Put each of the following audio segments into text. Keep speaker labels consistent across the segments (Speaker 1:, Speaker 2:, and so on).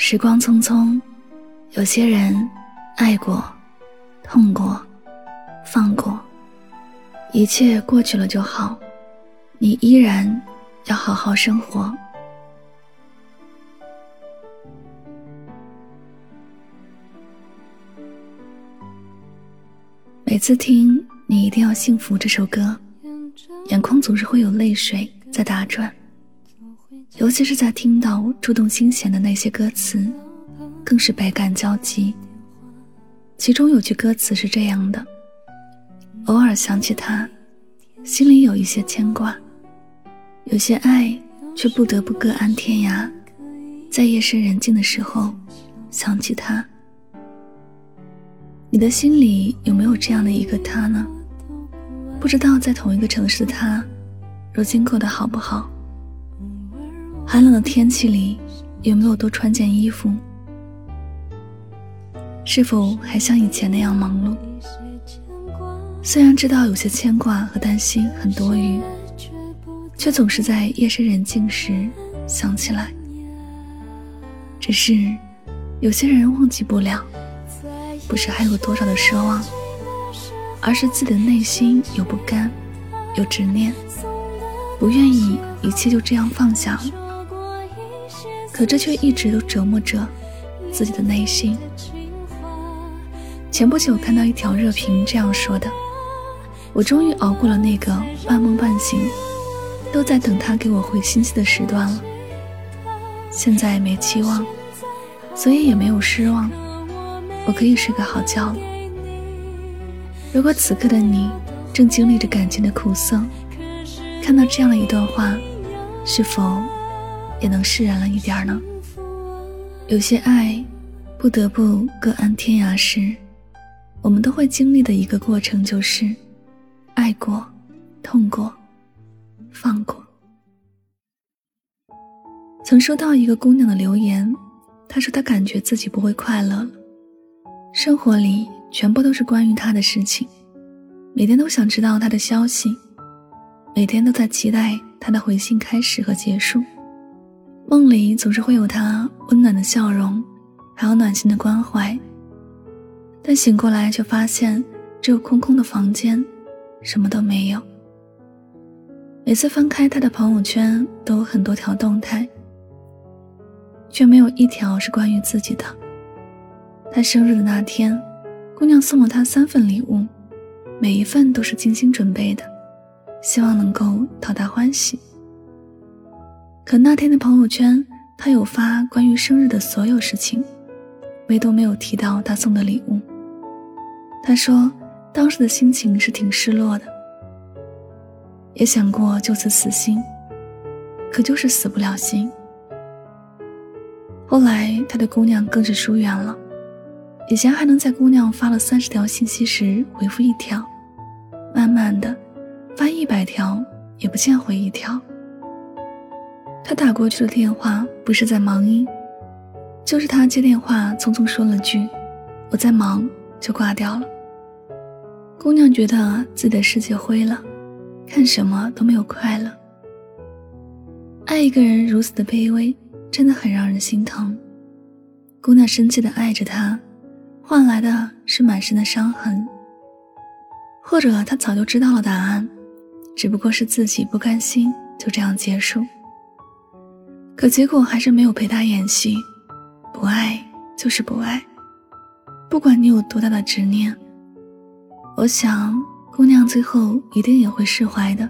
Speaker 1: 时光匆匆，有些人爱过，痛过，放过，一切过去了就好。你依然要好好生活。每次听《你一定要幸福》这首歌，眼眶总是会有泪水在打转。尤其是在听到触动心弦的那些歌词，更是百感交集。其中有句歌词是这样的：“偶尔想起他，心里有一些牵挂；有些爱，却不得不各安天涯。在夜深人静的时候，想起他。你的心里有没有这样的一个他呢？不知道在同一个城市的他，如今过得好不好？”寒冷的天气里，有没有多穿件衣服？是否还像以前那样忙碌？虽然知道有些牵挂和担心很多余，却总是在夜深人静时想起来。只是有些人忘记不了，不是还有多少的奢望，而是自己的内心有不甘，有执念，不愿意一切就这样放下了。可这却一直都折磨着自己的内心。前不久看到一条热评这样说的：“我终于熬过了那个半梦半醒，都在等他给我回信息的时段了。现在没期望，所以也没有失望，我可以睡个好觉了。如果此刻的你正经历着感情的苦涩，看到这样的一段话，是否？”也能释然了一点呢。有些爱，不得不各安天涯时，我们都会经历的一个过程，就是爱过、痛过、放过。曾收到一个姑娘的留言，她说她感觉自己不会快乐了，生活里全部都是关于他的事情，每天都想知道他的消息，每天都在期待他的回信开始和结束。梦里总是会有他温暖的笑容，还有暖心的关怀。但醒过来却发现只有空空的房间，什么都没有。每次翻开他的朋友圈，都有很多条动态，却没有一条是关于自己的。他生日的那天，姑娘送了他三份礼物，每一份都是精心准备的，希望能够讨他欢喜。可那天的朋友圈，他有发关于生日的所有事情，唯独没有提到他送的礼物。他说，当时的心情是挺失落的，也想过就此死心，可就是死不了心。后来他的姑娘更是疏远了，以前还能在姑娘发了三十条信息时回复一条，慢慢的，发一百条也不见回一条。他打过去的电话不是在忙音，就是他接电话匆匆说了句“我在忙”就挂掉了。姑娘觉得自己的世界灰了，看什么都没有快乐。爱一个人如此的卑微，真的很让人心疼。姑娘生气的爱着他，换来的是满身的伤痕。或者他早就知道了答案，只不过是自己不甘心就这样结束。可结果还是没有陪他演戏，不爱就是不爱，不管你有多大的执念，我想姑娘最后一定也会释怀的。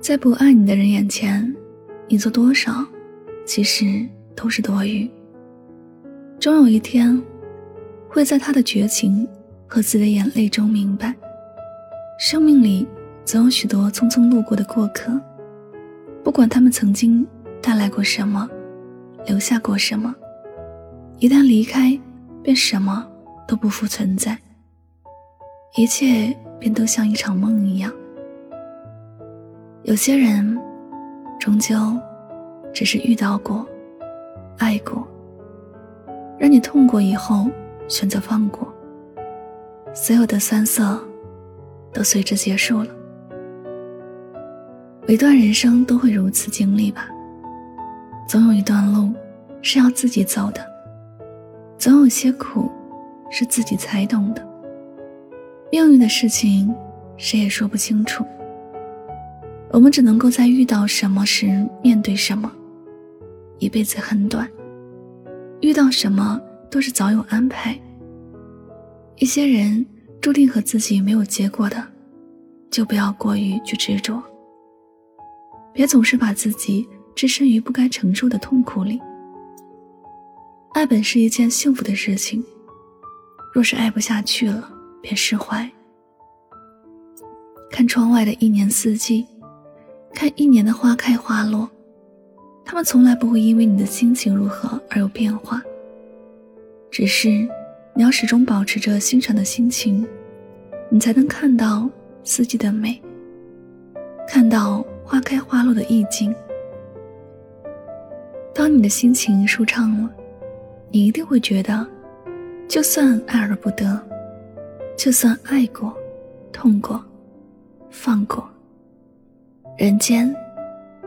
Speaker 1: 在不爱你的人眼前，你做多少，其实都是多余。终有一天，会在他的绝情和自己的眼泪中明白，生命里总有许多匆匆路过的过客，不管他们曾经带来过什么，留下过什么，一旦离开，便什么都不复存在，一切便都像一场梦一样。有些人，终究只是遇到过，爱过，让你痛过以后，选择放过，所有的酸涩，都随之结束了。每段人生都会如此经历吧，总有一段路是要自己走的，总有些苦是自己才懂的。命运的事情，谁也说不清楚。我们只能够在遇到什么时面对什么。一辈子很短，遇到什么都是早有安排。一些人注定和自己没有结果的，就不要过于去执着。别总是把自己置身于不该承受的痛苦里。爱本是一件幸福的事情，若是爱不下去了，便释怀。看窗外的一年四季。看一年的花开花落，他们从来不会因为你的心情如何而有变化。只是你要始终保持着欣赏的心情，你才能看到四季的美，看到花开花落的意境。当你的心情舒畅了，你一定会觉得，就算爱而不得，就算爱过、痛过、放过。人间，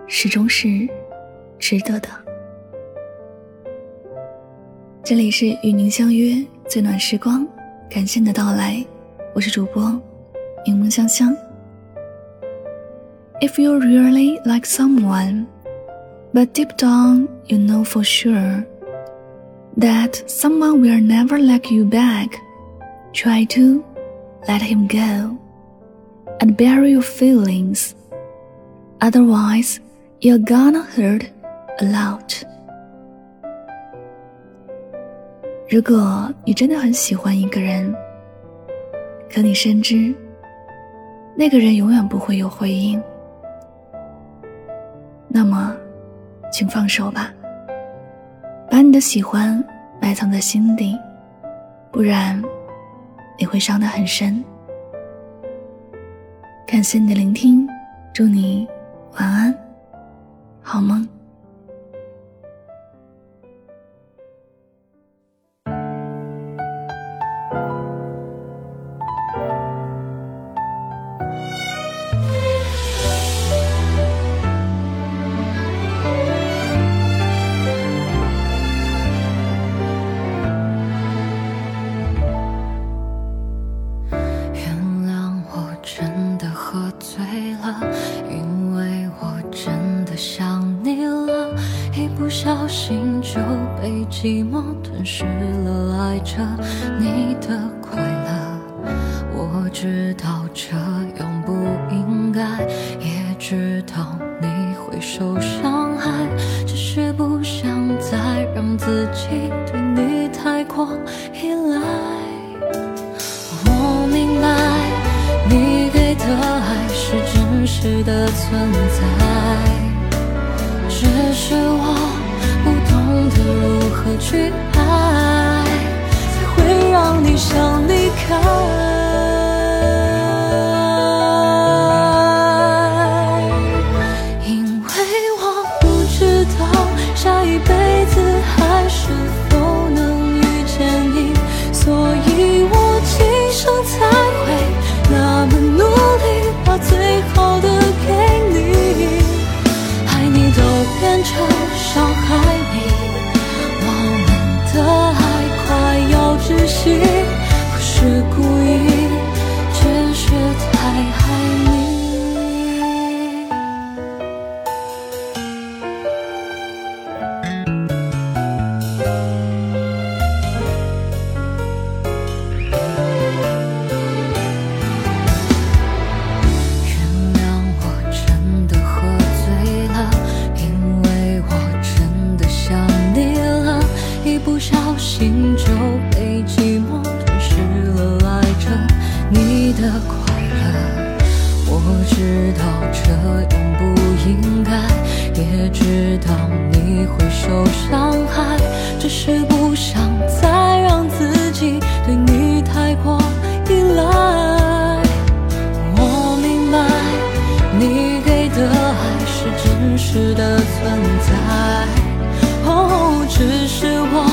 Speaker 1: 始终是值得的。这里是与您相约最暖时光，感谢你的到来，我是主播柠檬香香。If you really like someone, but deep down you know for sure that someone will never like you back, try to let him go and bury your feelings. Otherwise, you're gonna hurt a lot. 如果你真的很喜欢一个人，可你深知那个人永远不会有回应，那么， 请放手吧，把你的喜欢埋藏在心底，不然你会伤得很深。感谢你的聆听，祝你。晚安，好梦。
Speaker 2: 真的喝醉了，因为我真的想你了，一不小心就被寂寞吞噬了，爱着你的快乐，我知道这永。去爱，才会让你想离开？不是故意。不想再让自己对你太过依赖，我明白你给的爱是真实的存在，哦，只是我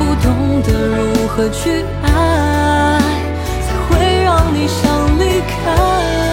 Speaker 2: 不懂得如何去爱，才会让你想离开。